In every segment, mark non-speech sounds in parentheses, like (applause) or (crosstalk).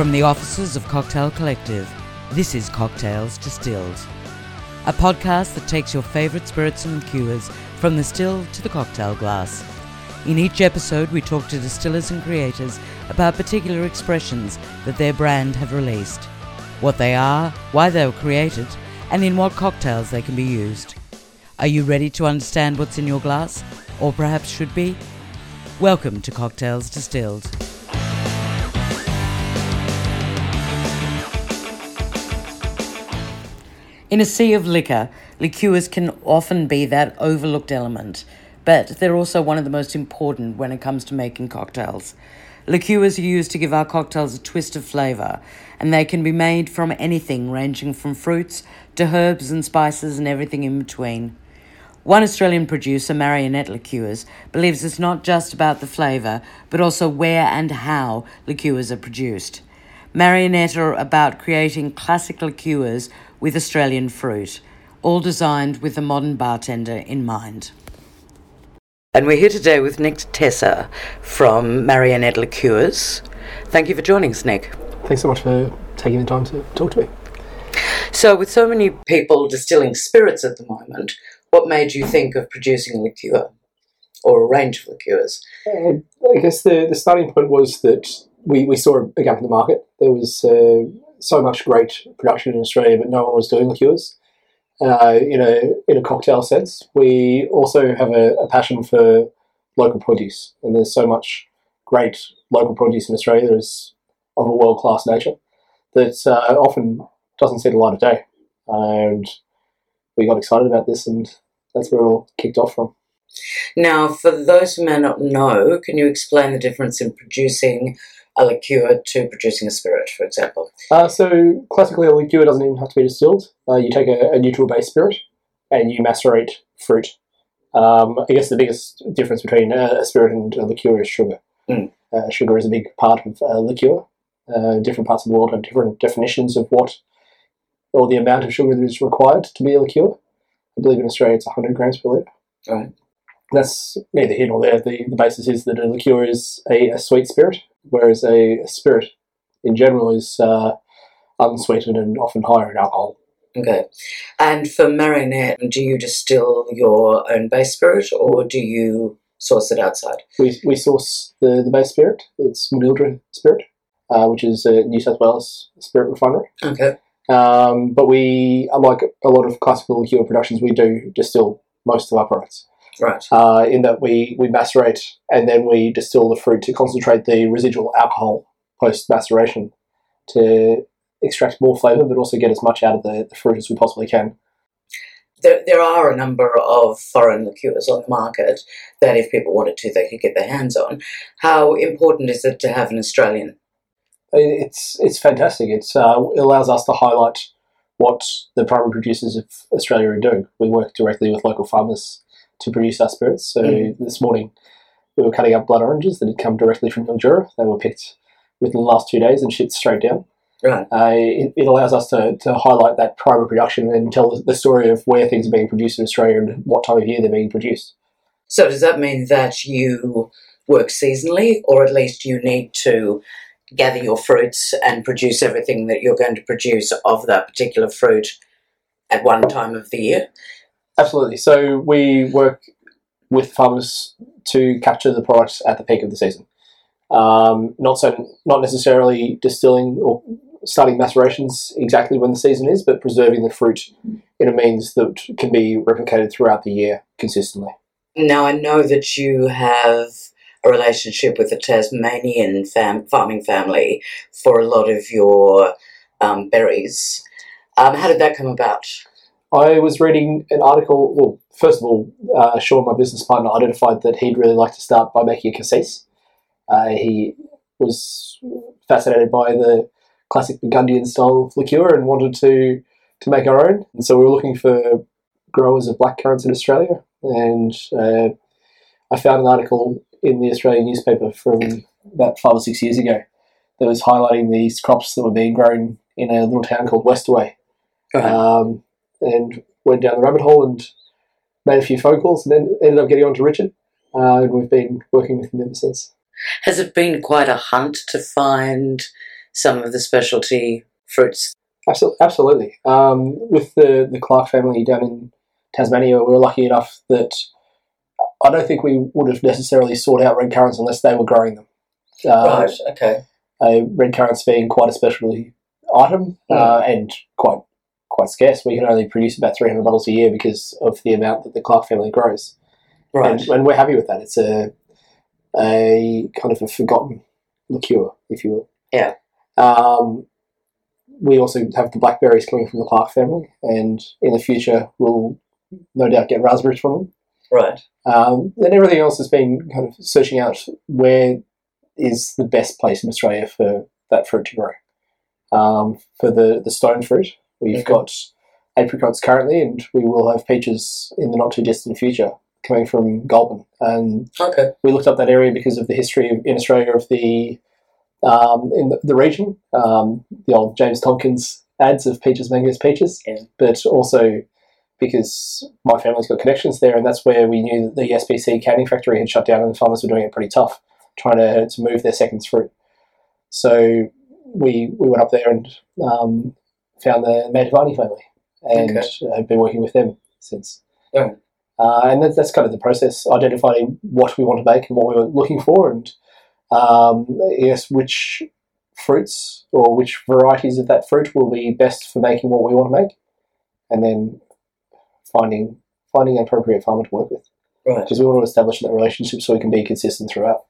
From the offices of Cocktail Collective, this is Cocktails Distilled, a podcast that takes your favourite spirits and liqueurs from the still to the cocktail glass. In each episode, we talk to distillers and creators about particular expressions that their brand have released, what they are, why they were created, and in what cocktails they can be used. Are you ready to understand what's in your glass, or perhaps should be? Welcome to Cocktails Distilled. In a sea of liquor, liqueurs can often be that overlooked element, but they're also one of the most important when it comes to making cocktails. Liqueurs are used to give our cocktails a twist of flavour, and they can be made from anything ranging from fruits to herbs and spices and everything in between. One Australian producer, Marionette Liqueurs, believes it's not just about the flavour, but also where and how liqueurs are produced. Marionette are about creating classic liqueurs with Australian fruit, all designed with the modern bartender in mind. And we're here today with Nick Tesar from Marionette Liqueurs. Thank you for joining us, Nick. Thanks so much for taking the time to talk to me. So, with so many people distilling spirits at the moment, what made you think of producing a liqueur or a range of liqueurs? Uh, I guess the, the starting point was that we, we saw a gap in the market. There was uh, so much great production in Australia, but no one was doing liqueurs. Uh, in a in a cocktail sense, we also have a, a passion for local produce, and there's so much great local produce in Australia that is of a world class nature that uh, often doesn't see the light of day. And we got excited about this, and that's where it all kicked off from. Now, for those who may not know, can you explain the difference in producing a liqueur to producing a spirit, for example? Uh, so, classically, a liqueur doesn't even have to be distilled. Uh, you take a, a neutral base spirit and you macerate fruit. Um, I guess the biggest difference between a, spirit and a liqueur is sugar. Mm. Uh, sugar is a big part of a liqueur. Uh, different parts of the world have different definitions of what or the amount of sugar that is required to be a liqueur. I believe in Australia it's 100 grams per litre. Right. That's neither here nor there. The, the basis is that a liqueur is a, a sweet spirit, whereas a, a spirit in general is uh, unsweetened and often higher in alcohol. Okay. And for Marionette, do you distill your own base spirit or do you source it outside? We, we source the, the base spirit. It's Manildra spirit, uh, which is a New South Wales spirit refinery. Okay. Um, but we, unlike a lot of classical liqueur productions, we do distill most of our products. Right. Uh, in that we, we macerate and then we distill the fruit to concentrate the residual alcohol post maceration to extract more flavour, but also get as much out of the, the fruit as we possibly can. There, there are a number of foreign liqueurs on the market that, if people wanted to, they could get their hands on. How important is it to have an Australian it's it's fantastic. It's uh, it allows us to highlight what the primary producers of Australia are doing. We work directly with local farmers to produce our spirits. So mm. this morning we were cutting up blood oranges that had come directly from Mildura. They were picked within the last two days and shipped straight down. Right. Uh, it, it, allows us to, to highlight that primary production and tell the story of where things are being produced in Australia and what time of year they're being produced. So does that mean that you work seasonally, or at least you need to gather your fruits and produce everything that you're going to produce of that particular fruit at one time of the year? Absolutely. So we work with farmers to capture the products at the peak of the season. Um, not so, not necessarily distilling or starting macerations exactly when the season is, but preserving the fruit in a means that can be replicated throughout the year consistently. Now I know that you have a relationship with the Tasmanian fam- farming family for a lot of your um, berries. Um, how did that come about? I was reading an article. Well, first of all, uh, Sean, my business partner, identified that he'd really like to start by making a cassis. Uh, he was fascinated by the classic Burgundian style of liqueur and wanted to to make our own. And so we were looking for growers of black currants in Australia. And uh, I found an article in the Australian newspaper from about five or six years ago that was highlighting these crops that were being grown in a little town called Westerway. Um, and went down the rabbit hole and made a few phone calls and then ended up getting on to Richard. Uh, and we've been working with him ever since. Has it been quite a hunt to find some of the specialty fruits. Absolutely, absolutely. Um, with the the Clark family down in Tasmania, we were lucky enough that I don't think we would have necessarily sought out red currants unless they were growing them. Uh, Okay. uh, red currants being quite a specialty item uh, and quite quite scarce. We can only produce about 300 bottles a year because of the amount that the Clark family grows. Right. And, and we're happy with that. It's a a kind of a forgotten liqueur, if you will. Yeah. Um, we also have the blackberries coming from the Clark family, and in the future we'll no doubt get raspberries from them. Right. Um, and everything else has been kind of searching out where is the best place in Australia for that fruit to grow. Um, for the, the stone fruit, we've got apricots currently, and we will have peaches in the not too distant future coming from Goulburn. And Okay. we looked up that area because of the history of, in Australia of the um, in the, the region, um, the old James Tompkins ads of peaches, mangoes, peaches, Yeah. but also because my family's got connections there, and that's where we knew that the SPC canning factory had shut down, and the farmers were doing it pretty tough, trying to, to move their seconds fruit. So we we went up there and um, found the Mantovani family, and Okay. have been working with them since. Yeah. Uh, and that's, that's kind of the process, identifying what we want to make and what we were looking for, and um, yes, which fruits or which varieties of that fruit will be best for making what we want to make, and then finding finding an appropriate farmer to work with Right. because we want to establish that relationship so we can be consistent throughout.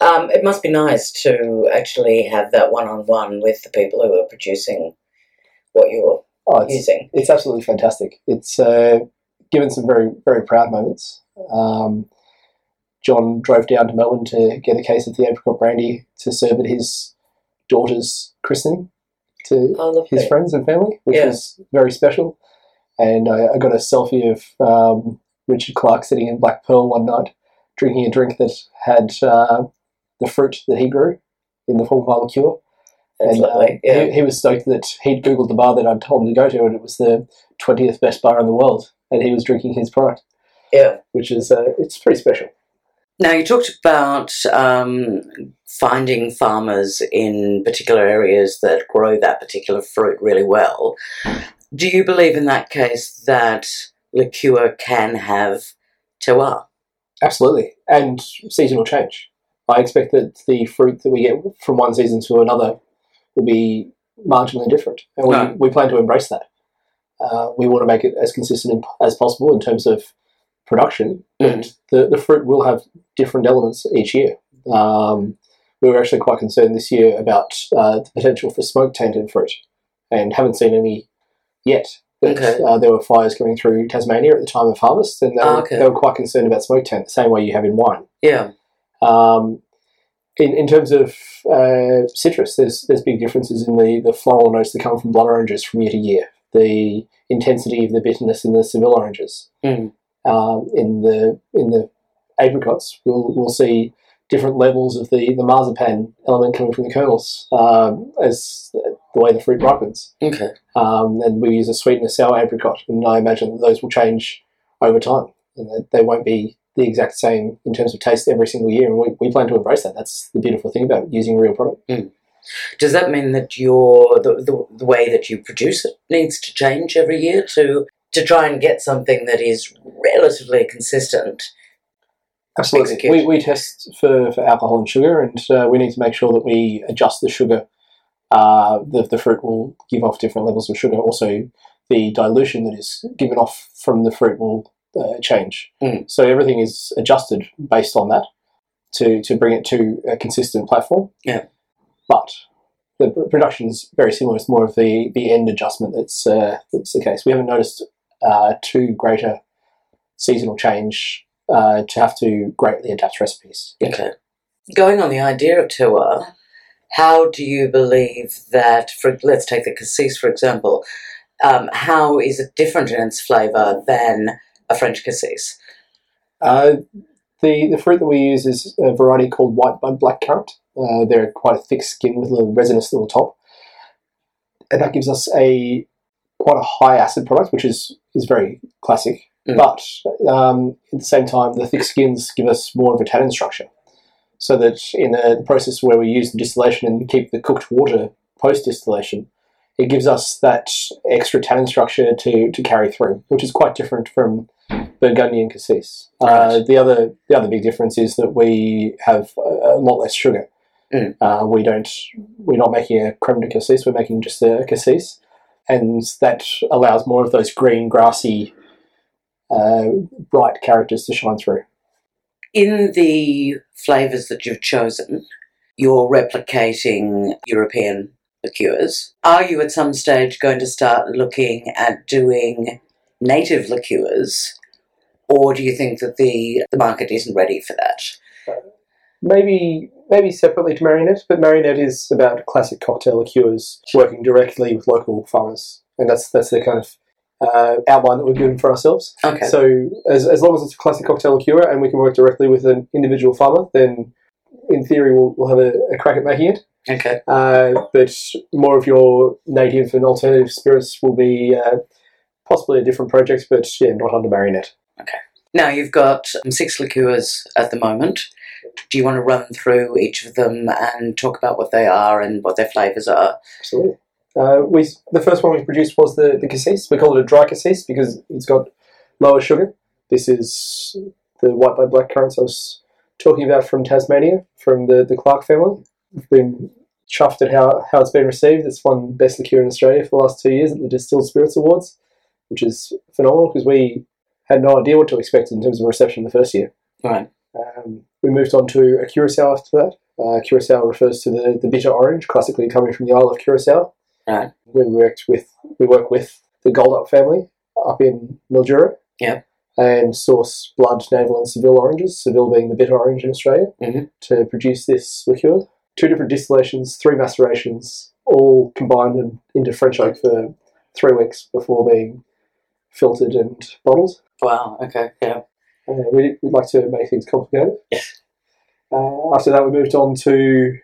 Um, it must be nice to actually have that one-on-one with the people who are producing what you're Oh, it's, using. it's absolutely fantastic. It's uh, given some very very proud moments. Um, John drove down to Melbourne to get a case of the apricot brandy to serve at his daughter's christening to Oh, his friends and family, which Yeah. was very special. And I, I got a selfie of um, Richard Clark sitting in Black Pearl one night, drinking a drink that had uh, the fruit that he grew in the form of our liqueur. And uh. Yeah. he, he was stoked that he'd googled the bar that I'd told him to go to, and it was the twentieth best bar in the world, and he was drinking his product, yeah. which is uh, it's pretty special. Now, you talked about um, finding farmers in particular areas that grow that particular fruit really well. Do you believe in that case that liqueur can have terroir? Absolutely, and seasonal change. I expect that the fruit that we get from one season to another will be marginally different, and we, Right. we plan to embrace that. Uh, we want to make it as consistent as possible in terms of production, but the, the fruit will have different elements each year. Um, we were actually quite concerned this year about uh, the potential for smoke tainted fruit, and haven't seen any yet. But, Okay. uh, there were fires coming through Tasmania at the time of harvest, and they, Ah, were, okay. they were quite concerned about smoke taint, the same way you have in wine. Yeah. Um, in, in terms of uh, citrus, there's there's big differences in the, the floral notes that come from blood oranges from year to year. The intensity of the bitterness in the Seville oranges. Mm. Um, in the in the apricots, we'll we'll see different levels of the, the marzipan element coming from the kernels um, as the way the fruit ripens. Okay. Um, and we use a sweet and a sour apricot, and I imagine that those will change over time, and they won't be the exact same in terms of taste every single year. And we, we plan to embrace that. That's the beautiful thing about using real product. Does that mean that your the, the, the way that you produce it needs to change every year to to try and get something that is relatively consistent? Absolutely. We, we test for, for alcohol and sugar, and uh, we need to make sure that we adjust the sugar. Uh, the, the fruit will give off different levels of sugar. Also, the dilution that is given off from the fruit will uh, change. Mm. So everything is adjusted based on that to, to bring it to a consistent platform. Yeah. But the pr- production is very similar. It's more of the, the end adjustment that's, uh, that's the case. We haven't noticed uh, too greater seasonal change uh, to have to greatly adapt recipes. Okay. Going on the idea of terroir, how do you believe that, for let's take the cassis for example, um, how is it different in its flavour than a French cassis? Uh, the, the fruit that we use is a variety called white bud blackcurrant. Uh, they're quite a thick skin with a little resinous little top. And that gives us a quite a high acid product, which is, is very classic. Mm. But um, at the same time, the thick skins give us more of a tannin structure. so that in the, the process where we use the distillation and keep the cooked water post distillation, it gives us that extra tannin structure to, to carry through, which is quite different from Burgundy and Cassis. Uh, Right. the other the other big difference is that we have a, a lot less sugar. Mm. Uh, we don't we're not making a creme de cassis. We're making just a cassis, and that allows more of those green, grassy, uh, bright characters to shine through. In the flavours that you've chosen, you're replicating European liqueurs. Are you at some stage going to start looking at doing native liqueurs, or do you think that the, the market isn't ready for that? Maybe maybe separately to Marionette, but Marionette is about classic cocktail liqueurs working directly with local farmers, and that's that's the kind of uh, outline that we've given for ourselves. Okay. So as, as long as it's a classic cocktail liqueur and we can work directly with an individual farmer, then in theory we'll, we'll have a, a crack at making it. Okay. Uh, but more of your native and alternative spirits will be uh, possibly a different project, but yeah, not under Marionette. Okay. Now you've got six liqueurs at the moment. Do you want to run through each of them and talk about what they are and what their flavours are? Absolutely. Uh, we the first one we produced was the, the cassis. We call it a dry cassis because it's got lower sugar. This is the white bud black currants I was talking about from Tasmania, from the, the Clark family. We've been chuffed at how, how it's been received. It's won Best Liqueur in Australia for the last two years at the Distilled Spirits Awards, which is phenomenal because we had no idea what to expect in terms of reception the first year. Right. Um, we moved on to a curacao after that. Uh, curacao refers to the, the bitter orange, classically coming from the Isle of Curacao. Right. We worked with we work with the Goldup family up in Mildura. Yeah. And source blood, navel, and Seville oranges. Seville being the bitter orange in Australia Mhm. to produce this liqueur. Two different distillations, three macerations, all combined in, into French oak for three weeks before being filtered and bottled. Wow. Okay. Yeah. Uh, we, we'd like to make things complicated. Yeah. Uh, after that, we moved on to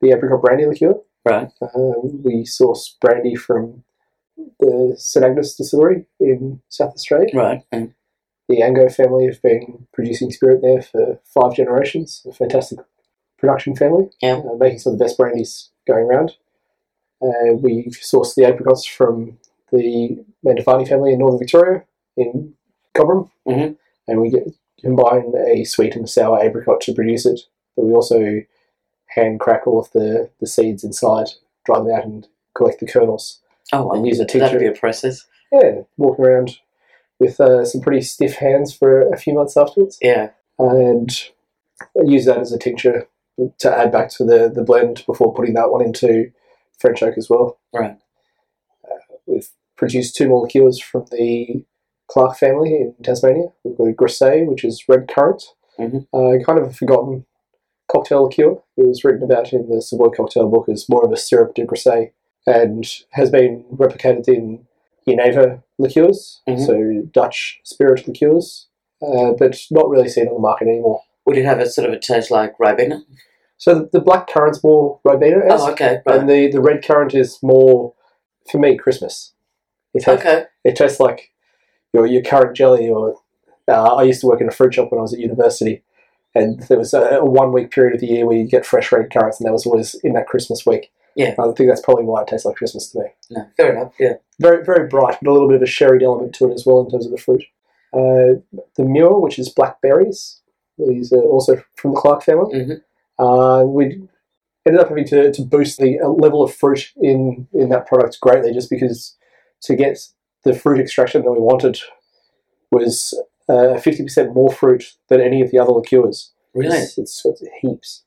the apricot brandy liqueur. Right. Uh, we source brandy from the St Agnes distillery in South Australia. Right. Mm. The Angove family have been producing spirit there for five generations. A fantastic production family, Yeah. uh, making some of the best brandies going around. Uh, we source the apricots from the Mantovani family in northern Victoria in Cobram, Mhm. and we get combine a sweet and sour apricot to produce it. But we also hand crack all of the, the seeds inside, dry them out, and collect the kernels. Oh, And use a teacher. That'd be a process. Yeah, walking around with uh, some pretty stiff hands for a few months afterwards, Yeah. and I use that as a tincture to add back to the, the blend before putting that one into French oak as well. Right. We've produced two more liqueurs from the Clark family in Tasmania. We've got a which is red currant, Mhm. uh, kind of a forgotten cocktail liqueur. It was written about in the Savoy Cocktail Book as more of a syrup de Groseille and has been replicated in Genever liqueurs, Mhm. so Dutch spirit liqueurs, uh, but not really seen on the market anymore. Would it have a sort of a taste like Ribena? So the, the black currant's more Ribena, Oh, okay. Right. and the, the red currant is more, for me, Christmas. It has, Okay. it tastes like your your currant jelly. Or uh, I used to work in a fruit shop when I was at university, and there was a, a one week period of the year where you get fresh red currants, and that was always in that Christmas week. Yeah. I think that's probably why it tastes like Christmas to me. No, fair enough. Yeah. Very very bright, but a little bit of a sherry element to it as well in terms of the fruit. Uh, the Mûre, which is blackberries, these are also from the Clark family. Mhm. Uh, we ended up having to, to boost the uh, level of fruit in, in that product greatly just because to get the fruit extraction that we wanted was uh, 50% more fruit than any of the other liqueurs. Really? It's, it's, it's heaps.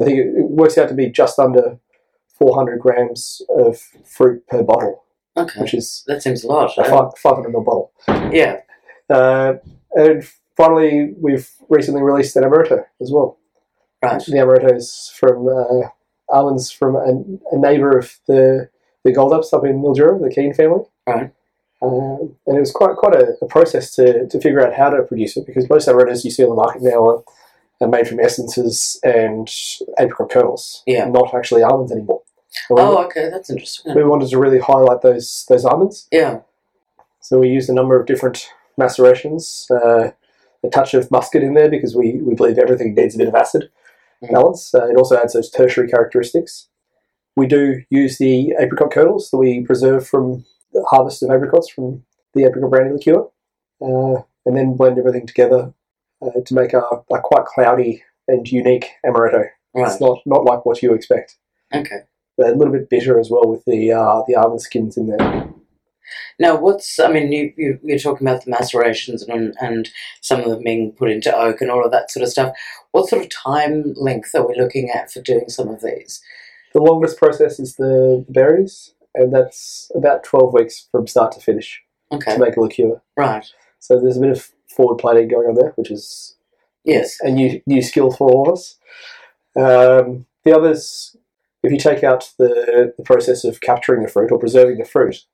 I think it, it works out to be just under 400 grams of fruit per bottle, Okay. which is That seems a lot. a five, 500 ml bottle. Yeah. Uh, and finally, we've recently released an amaretto as well. Right. The amaretto is from uh, almonds from a, a neighbour of the the Goldups up in Mildura, the Keane family. Right. Um, and it was quite quite a, a process to, to figure out how to produce it because most amarettos you see on the market now are, are made from essences and apricot kernels, Yeah. not actually almonds anymore. And we, Oh, okay. That's interesting. we wanted to really highlight those those almonds. Yeah. So we used a number of different macerations, uh, a touch of muscat in there because we, we believe everything needs a bit of acid. Mm. balance. Uh, it also adds those tertiary characteristics. We do use the apricot kernels that we preserve from the harvest of apricots from the apricot brandy liqueur, uh, and then blend everything together uh, to make a, a quite cloudy and unique amaretto. Right. It's not not like what you expect. Okay. A little bit bitter as well with the uh, the almond skins in there. Now, what's I mean, you, you you're talking about the macerations and and some of them being put into oak and all of that sort of stuff. What sort of time length are we looking at for doing some of these? The longest process is the berries, and that's about twelve weeks from start to finish Okay. to make a liqueur. Right. So there's a bit of forward planning going on there, which is Yes. a new new skill for all of us. Um, the others, if you take out the, the process of capturing the fruit or preserving the fruit,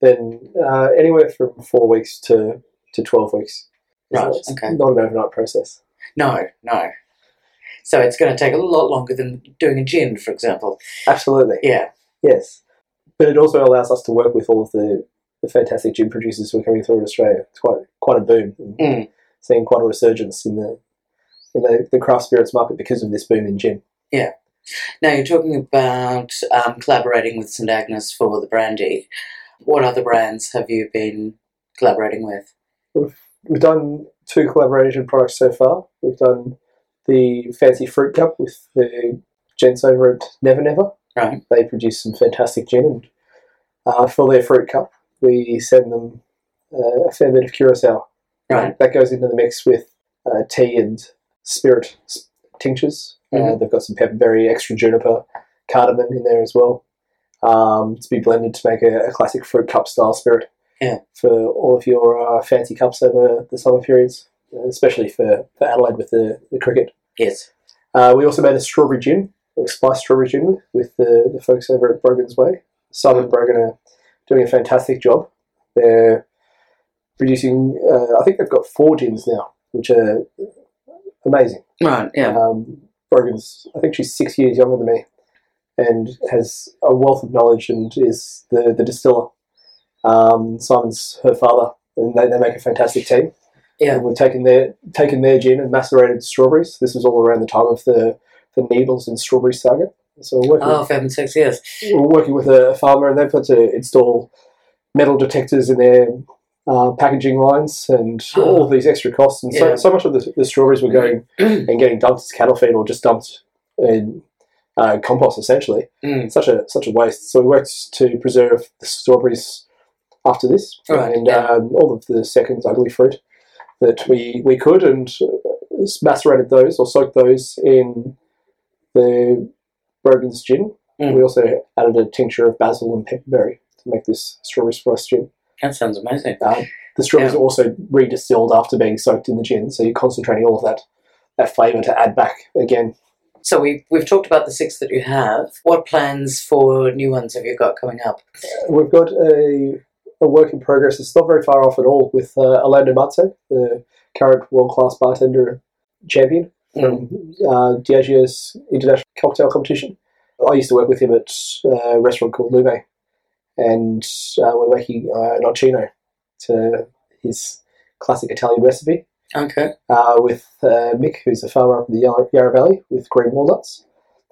then uh, anywhere from four weeks to, to twelve weeks. Right, it's okay. Not an overnight process. No. No. So it's going to take a lot longer than doing a gin, for example. Absolutely. Yeah. Yes. But it also allows us to work with all of the, the fantastic gin producers who are coming through in Australia. It's quite quite a boom. Mm. Seeing quite a resurgence in the in the, the craft spirits market because of this boom in gin. Yeah. Now you're talking about um, collaborating with St Agnes for the brandy. What other brands have you been collaborating with? We've done two collaboration products so far. We've done the fancy fruit cup with the gents over at Never Never. Right. They produce some fantastic gin, and uh, for their fruit cup, we send them uh, a fair bit of curacao. Right. That goes into the mix with uh, tea and spirit tinctures. Uh, Mhm. they've got some pepperberry, extra juniper, cardamom in there as well. Um, to be blended to make a, a classic fruit cup style spirit Yeah. for all of your uh, fancy cups over the summer periods, especially for, for Adelaide with the, the cricket. Yes. Uh, we also made a strawberry gin, a spiced strawberry gin with the, the folks over at Brogan's Way. Simon Brogan are doing a fantastic job. They're producing, uh, I think they've got four gins now, which are amazing. Right. Yeah. Um, Brogan's, I think she's six years younger than me and has a wealth of knowledge and is the, the distiller. Um, Simon's her father, and they, they make a fantastic team. Yeah. And we've taken their taken their gin and macerated strawberries. This was all around the time of the, the needles and strawberry saga. So we're working, Oh, for heaven's sakes, yes. we're working with a farmer, and they've got to install metal detectors in their uh, packaging lines and all these extra costs. And Yeah. so, so much of the, the strawberries were going (clears throat) and getting dumped as cattle feed or just dumped in uh, compost essentially. Mm. Such a such a waste. So we worked to preserve the strawberries after this Right, and yeah. um, all of the second ugly fruit that we we could and uh, macerated those or soaked those in the Brogan's gin. Mm. We also added a tincture of basil and pepperberry to make this strawberry spice gin. That sounds amazing. Um, the strawberries Yeah. are also redistilled after being soaked in the gin, so you're concentrating all of that that flavour to add back again. So we we've talked about the six that you have. What plans for new ones have you got coming up? We've got a, a work in progress. It's not very far off at all with uh, Orlando Marzo, the current world class bartender champion uh, Diageo's international cocktail competition. I used to work with him at uh, a restaurant called Lume, and uh, we're making uh, a nocino to his classic Italian recipe. Okay. uh, with uh, Mick, who's a farmer up in the Yarra, Yarra Valley with green walnuts,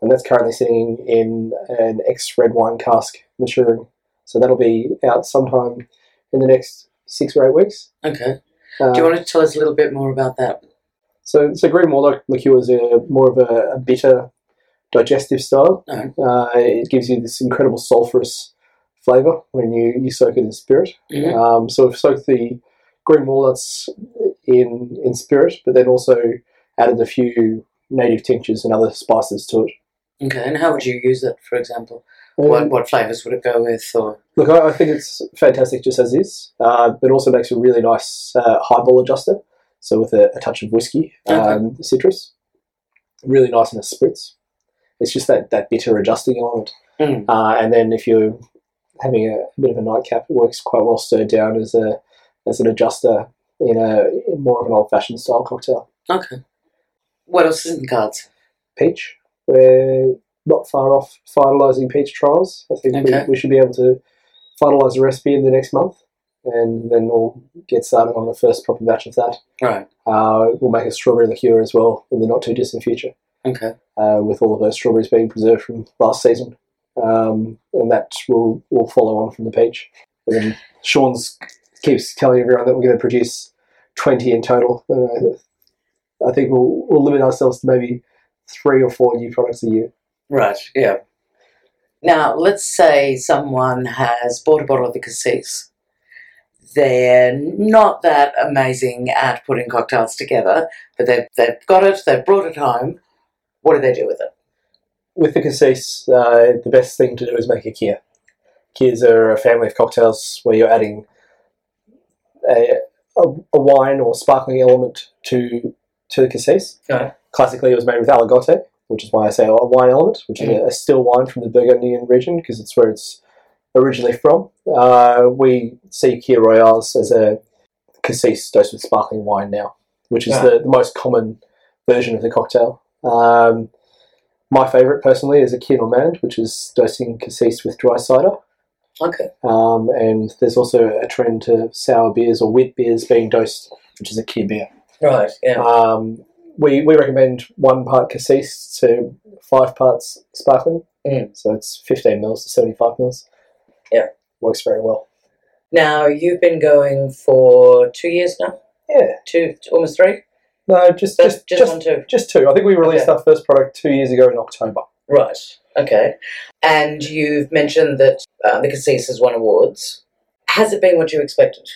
and that's currently sitting in an ex red wine cask maturing. So that'll be out sometime in the next six or eight weeks. Okay. Uh, Do you want to tell us a little bit more about that? So, so green walnut liqueur is a more of a, a bitter, digestive style. Alright. Uh, it gives you this incredible sulphurous flavour when you, you soak it in spirit. Mhm. Um, so we've soaked the green walnuts in in spirit, but then also added a few native tinctures and other spices to it. Okay. And how would you use it, for example? Um, What what flavors would it go with? Or Look, I, I think it's fantastic just as is, uh, but also makes a really nice uh, highball adjuster. So with a, a touch of whiskey, um, citrus, really nice in a spritz. It's just that, that bitter adjusting element. Mm. Uh, and then if you're having a, bit of a nightcap, it works quite well stirred down as a as an adjuster in a more of an old fashioned style cocktail. okay. What else is in the cards? Peach, we're not far off finalising peach trials. I think Okay. we, we should be able to finalise the recipe in the next month, and then we'll get started on the first proper batch of that. Right. Uh, we'll make a strawberry liqueur as well in the not too distant future. Okay. uh, with all of those strawberries being preserved from last season, um, and that will will follow on from the peach. And then Sean's keeps telling everyone that we're going to produce twenty in total. Uh, I think we'll we'll limit ourselves to maybe three or four new products a year. Right, yeah. Now, let's say someone has bought a bottle of the cassis. They're not that amazing at putting cocktails together, but they've, they've got it, they've brought it home. What do they do with it? With the cassis, uh, the best thing to do is make a kir. Kirs are a family of cocktails where you're adding a, a, a wine or sparkling element to to the cassis. Okay. Classically, it was made with aligote, which is why I say a wine element, which is a, a still wine from the Burgundian region because it's where it's originally from. Uh, we see Kir Royales as a cassis dosed with sparkling wine now, which is Yeah. the, the most common version of the cocktail. Um, my favourite personally is a Kir Normand, which is dosing cassis with dry cider. Okay. Um, and there's also a trend to sour beers or wheat beers being dosed, which is a Kir beer. Right, yeah. Um, we, we recommend one part cassis to five parts sparkling. Mm. So it's 15 mils to 75 mils. Yeah. Works very well. Now, you've been going for two years now? Yeah. Two, almost three? No, just just just, just, one, two. just two. I think we released Okay. our first product two years ago in October. Right, okay. And you've mentioned that uh, the cassis has won awards. Has it been what you expected?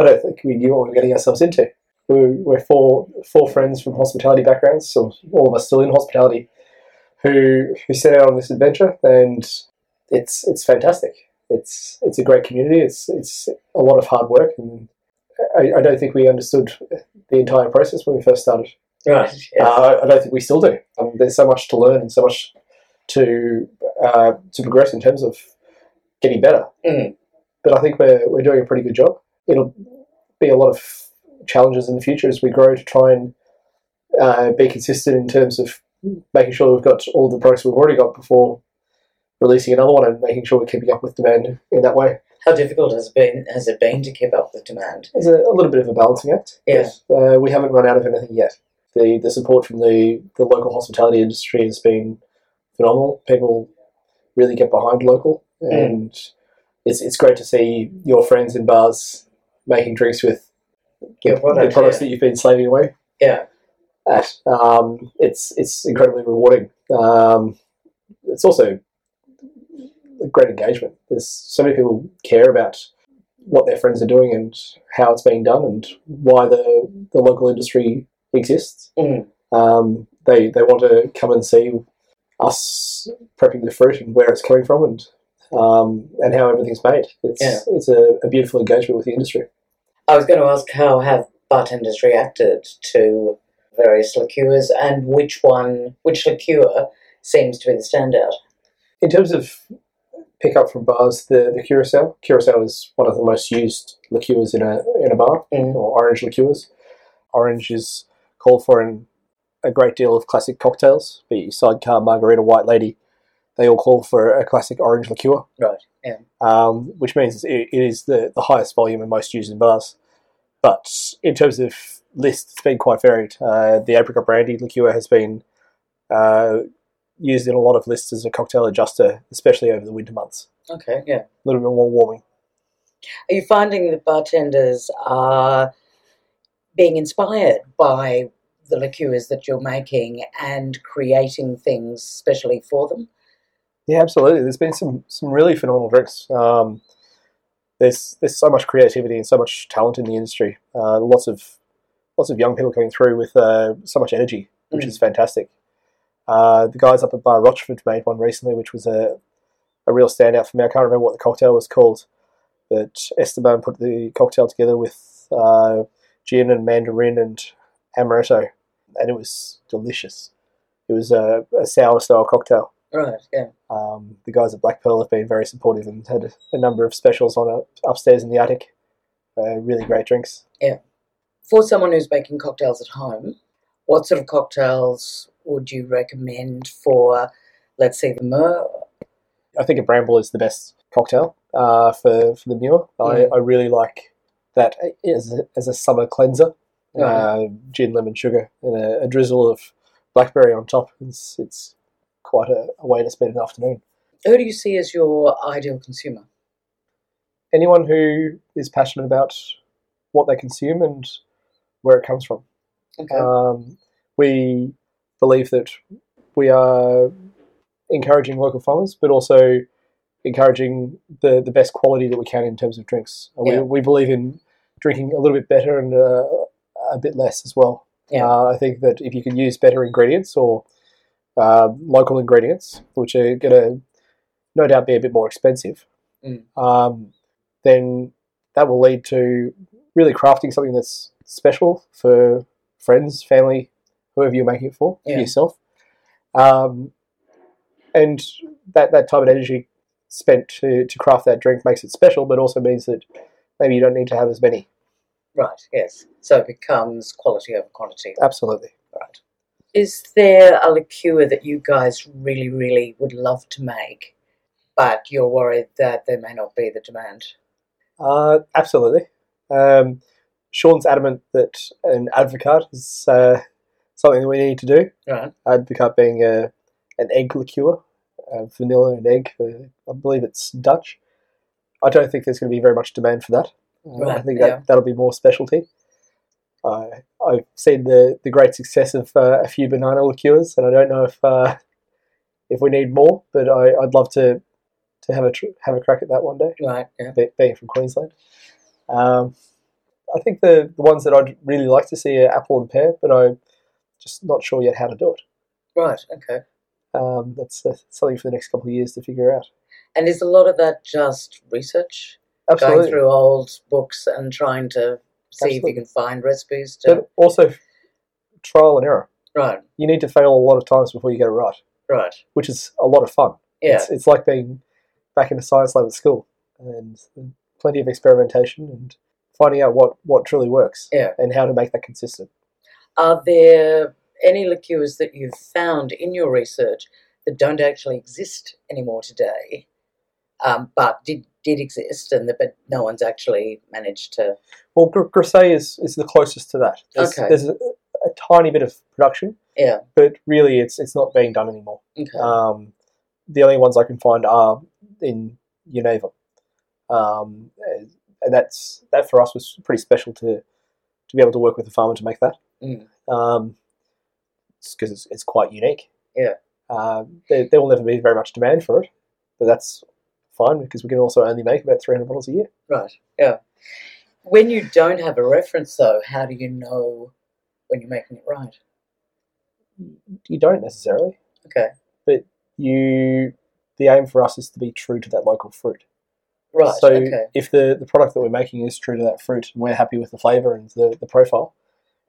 I don't think we knew what we were getting ourselves into. We we're four four friends from hospitality backgrounds, so all of us still in hospitality, who who set out on this adventure, and it's it's fantastic. It's it's a great community. It's it's a lot of hard work, and I, I don't think we understood the entire process when we first started. Right, (laughs) yeah. Uh, I don't think we still do. Um, there's so much to learn and so much to uh, to progress in terms of getting better. Mm. But I think we're we're doing a pretty good job. It'll be a lot of challenges in the future as we grow to try and uh, be consistent in terms of making sure we've got all the products we've already got before releasing another one and making sure we're keeping up with demand in that way. How difficult has it been has it been to keep up with demand? It's a, a little bit of a balancing act. Yeah. Uh, we haven't run out of anything yet. The the support from the, the local hospitality industry has been phenomenal. People really get behind local, and it's it's great to see your friends in bars making drinks with the, product, the products yeah. that you've been slaving away Yeah. at. Um, it's it's incredibly rewarding. Um, it's also great engagement. There's so many people care about what their friends are doing and how it's being done and why the the local industry exists. Mm. Um, they they want to come and see us prepping the fruit and where it's coming from and um, and how everything's made. It's Yeah. it's a, a beautiful engagement with the industry. I was going to ask how have bartenders reacted to various liqueurs and which one, which liqueur seems to be the standout? In terms of pickup from bars, the, the curacao. Curacao is one of the most used liqueurs in a in a bar, Mm. or orange liqueurs. Orange is called for in a great deal of classic cocktails, be it sidecar, margarita, white lady. They all call for a classic orange liqueur, Right, yeah. um, which means it, it is the, the highest volume and most used in bars. But in terms of list, it's been quite varied. Uh, the apricot brandy liqueur has been uh, used in a lot of lists as a cocktail adjuster, especially over the winter months. Okay, yeah. A little bit more warming. Are you finding that bartenders are being inspired by the liqueurs that you're making and creating things specially for them? Yeah, absolutely. There's been some some really phenomenal drinks. Um, there's there's so much creativity and so much talent in the industry. Uh, lots of lots of young people coming through with uh, so much energy, which Mm. is fantastic. Uh, the guys up at Bar Rochford made one recently, which was a a real standout for me. I can't remember what the cocktail was called, but Esteban put the cocktail together with uh, gin and mandarin and amaretto, and it was delicious. It was a, a sour style cocktail. Right, yeah. Um, the guys at Black Pearl have been very supportive and had a, a number of specials on upstairs in the attic. Uh, really great drinks. Yeah. For someone who's making cocktails at home, what sort of cocktails would you recommend for, let's say, the Mûre? I think a bramble is the best cocktail uh, for, for the Mûre. I, I really like that as a, as a summer cleanser. Uh, gin, lemon, sugar, and a, a drizzle of blackberry on top. It's it's quite a, a way to spend an afternoon. Who do you see as your ideal consumer? Anyone who is passionate about what they consume and where it comes from. Okay. Um, we believe that we are encouraging local farmers, but also encouraging the, the best quality that we can in terms of drinks. Yeah. We, we believe in drinking a little bit better and uh, a bit less as well. Yeah. Uh, I think that if you can use better ingredients or uh, local ingredients, which are going to no doubt be a bit more expensive, Mm. um, then that will lead to really crafting something that's special for friends, family, whoever you're making it for, Yeah. for yourself. Um, and that, that time and energy spent to, to craft that drink makes it special, but also means that maybe you don't need to have as many. Right, yes. So it becomes quality over quantity. Absolutely. Right. Is there a liqueur that you guys really, really would love to make, but you're worried that there may not be the demand? Uh, absolutely. Um, Sean's adamant that an advocaat is uh, something we need to do. Right. Advocaat being a, an egg liqueur, uh, vanilla and egg. Uh, I believe it's Dutch. I don't think there's going to be very much demand for that. Uh, I think that, yeah. that'll be more specialty. Uh, I've seen the, the great success of uh, a few banana liqueurs, and I don't know if uh, if we need more, but I, I'd love to to have a tr- have a crack at that one day Right, yeah. be- being from Queensland. Um, I think the, the ones that I'd really like to see are apple and pear, but I'm just not sure yet how to do it. Right, okay. Um, that's, that's something for the next couple of years to figure out. And is a lot of that just research? Absolutely. Going through old books and trying to see if you can find recipes to. But also trial and error. Right, You need to fail a lot of times before you get it right, right. which is a lot of fun. Yeah, It's, it's like being back in a science lab at school and, and plenty of experimentation and finding out what, what truly works Yeah. and how to make that consistent. Are there any liqueurs that you've found in your research that don't actually exist anymore today, um, but did did exist, and the, but no one's actually managed to? Well, Gr- is, is the closest to that. There's, Okay. there's a, a tiny bit of production, Yeah. but really it's it's not being done anymore. Okay. Um, the only ones I can find are in Geneva, um, and that's that for us was pretty special to to be able to work with the farmer to make that. Mm. Um, because it's, it's quite unique. Yeah. Um, there, there will never be very much demand for it, but that's fine because we can also only make about 300 bottles a year. Right. Yeah. When you don't have a reference, though, how do you know when you're making it right? You don't necessarily. Okay. But you, the aim for us is to be true to that local fruit. Right. So okay. if the, the product that we're making is true to that fruit and we're happy with the flavour and the, the profile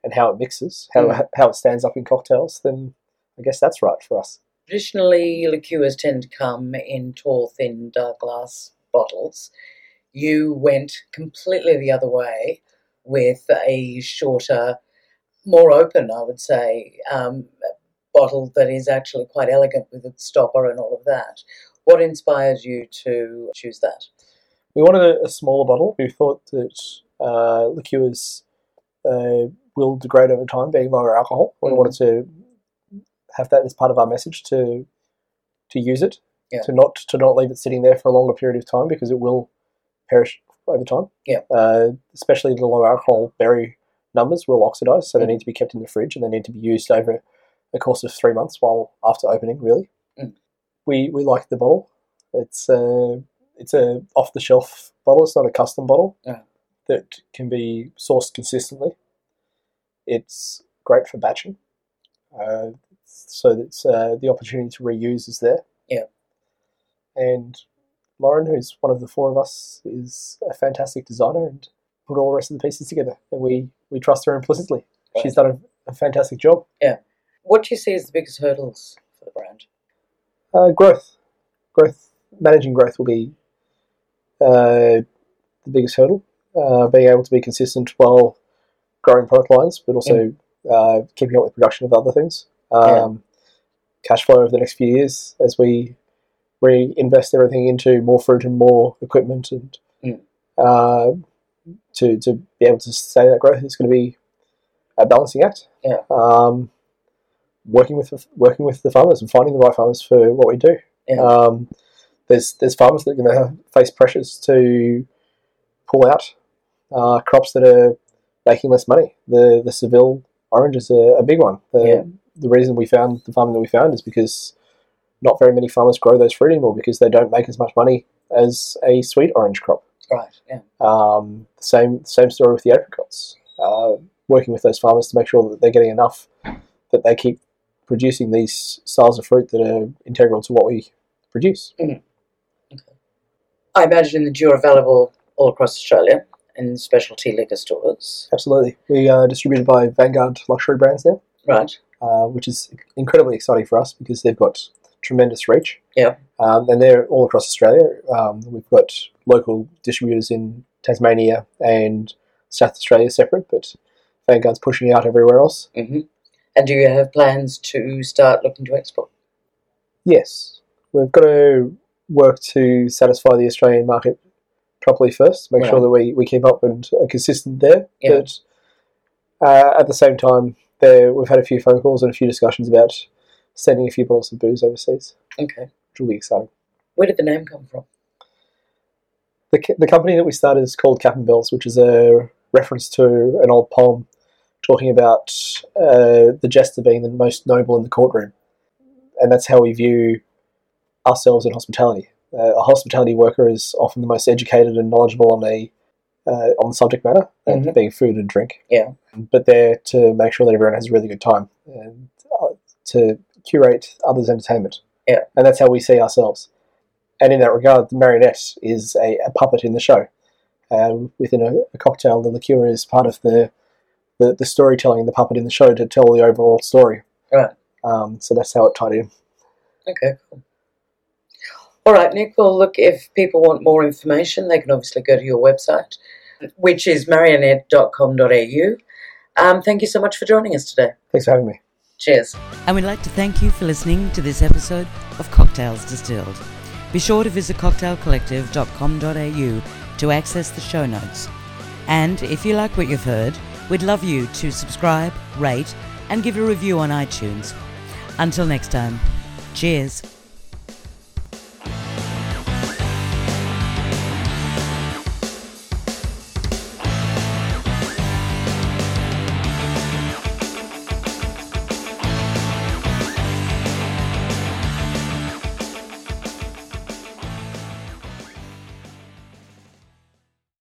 and how it mixes, how, Mm. how it stands up in cocktails, then I guess that's right for us. Traditionally, liqueurs tend to come in tall, thin, dark glass bottles. You went completely the other way with a shorter, more open, I would say, um, bottle that is actually quite elegant with its stopper and all of that. What inspired you to choose that? We wanted a, a smaller bottle. We thought that uh, liqueurs uh, will degrade over time, being lower alcohol. We Mm. wanted to have that as part of our message to to use it, Yeah. to not to not leave it sitting there for a longer period of time because it will perish over time. Yeah. Uh, especially the low alcohol berry numbers will oxidize, so they Mm. need to be kept in the fridge and they need to be used over a course of three months while after opening. Really, Mm. we we like the bottle. It's a it's a off the shelf bottle. It's not a custom bottle Yeah. that can be sourced consistently. It's great for batching, uh, so that's uh, the opportunity to reuse is there. Yeah. And Lauren, who's one of the four of us, is a fantastic designer and put all the rest of the pieces together, and we we trust her implicitly. She's done a, a fantastic job. Yeah. What do you see as the biggest hurdles for the brand? Uh, growth, growth, managing growth will be uh, the biggest hurdle. Uh, being able to be consistent while growing product lines, but also uh, keeping up with production of other things. Um, Cash flow over the next few years as we reinvest everything into more fruit and more equipment, and Mm. uh, to to be able to sustain that growth is going to be a balancing act. Yeah. Um, working with working with the farmers and finding the right farmers for what we do. Yeah. Um, there's there's farmers that are going to face pressures to pull out uh, crops that are making less money. The the Seville orange is a, a big one. The, Yeah. the reason we found the farming that we found is because not very many farmers grow those fruit anymore because they don't make as much money as a sweet orange crop. Right. Yeah. Um, same same story with the apricots. Uh, working with those farmers to make sure that they're getting enough that they keep producing these styles of fruit that are integral to what we produce. Okay. I imagine that you're available all across Australia in specialty liquor stores. Absolutely, we are distributed by Vanguard Luxury Brands now, Right. uh, which is incredibly exciting for us because they've got tremendous reach. Yeah. um, and they're all across Australia. Um, we've got local distributors in Tasmania and South Australia separate, but Vanguard's pushing out everywhere else. hmm And do you have plans to start looking to export? Yes, we've got to work to satisfy the Australian market properly first, make sure that we, we keep up and are consistent there. Yeah. But uh, at the same time, there we've had a few phone calls and a few discussions about sending a few bottles of booze overseas, Okay. which will be exciting. Where did the name come from? The, the company that we started is called Cap and Bells, which is a reference to an old poem talking about uh, the jester being the most noble in the courtroom. And that's how we view ourselves in hospitality. Uh, a hospitality worker is often the most educated and knowledgeable on a uh, on the subject matter, Mhm. being food and drink. Yeah. But they're to make sure that everyone has a really good time and uh, to curate others' entertainment. Yeah. And that's how we see ourselves. And in that regard, the marionette is a, a puppet in the show. Um, within a, a cocktail, the liqueur is part of the, the, the storytelling, the puppet in the show to tell the overall story. Right. Um, so that's how it tied in. Okay, cool. All right, Nick. Well, look, if people want more information, they can obviously go to your website, which is marionette.com.au. Um, thank you so much for joining us today. Thanks for having me. Cheers. And we'd like to thank you for listening to this episode of Cocktails Distilled. Be sure to visit cocktailcollective.com.au to access the show notes. And if you like what you've heard, we'd love you to subscribe, rate, and give a review on iTunes. Until next time, cheers.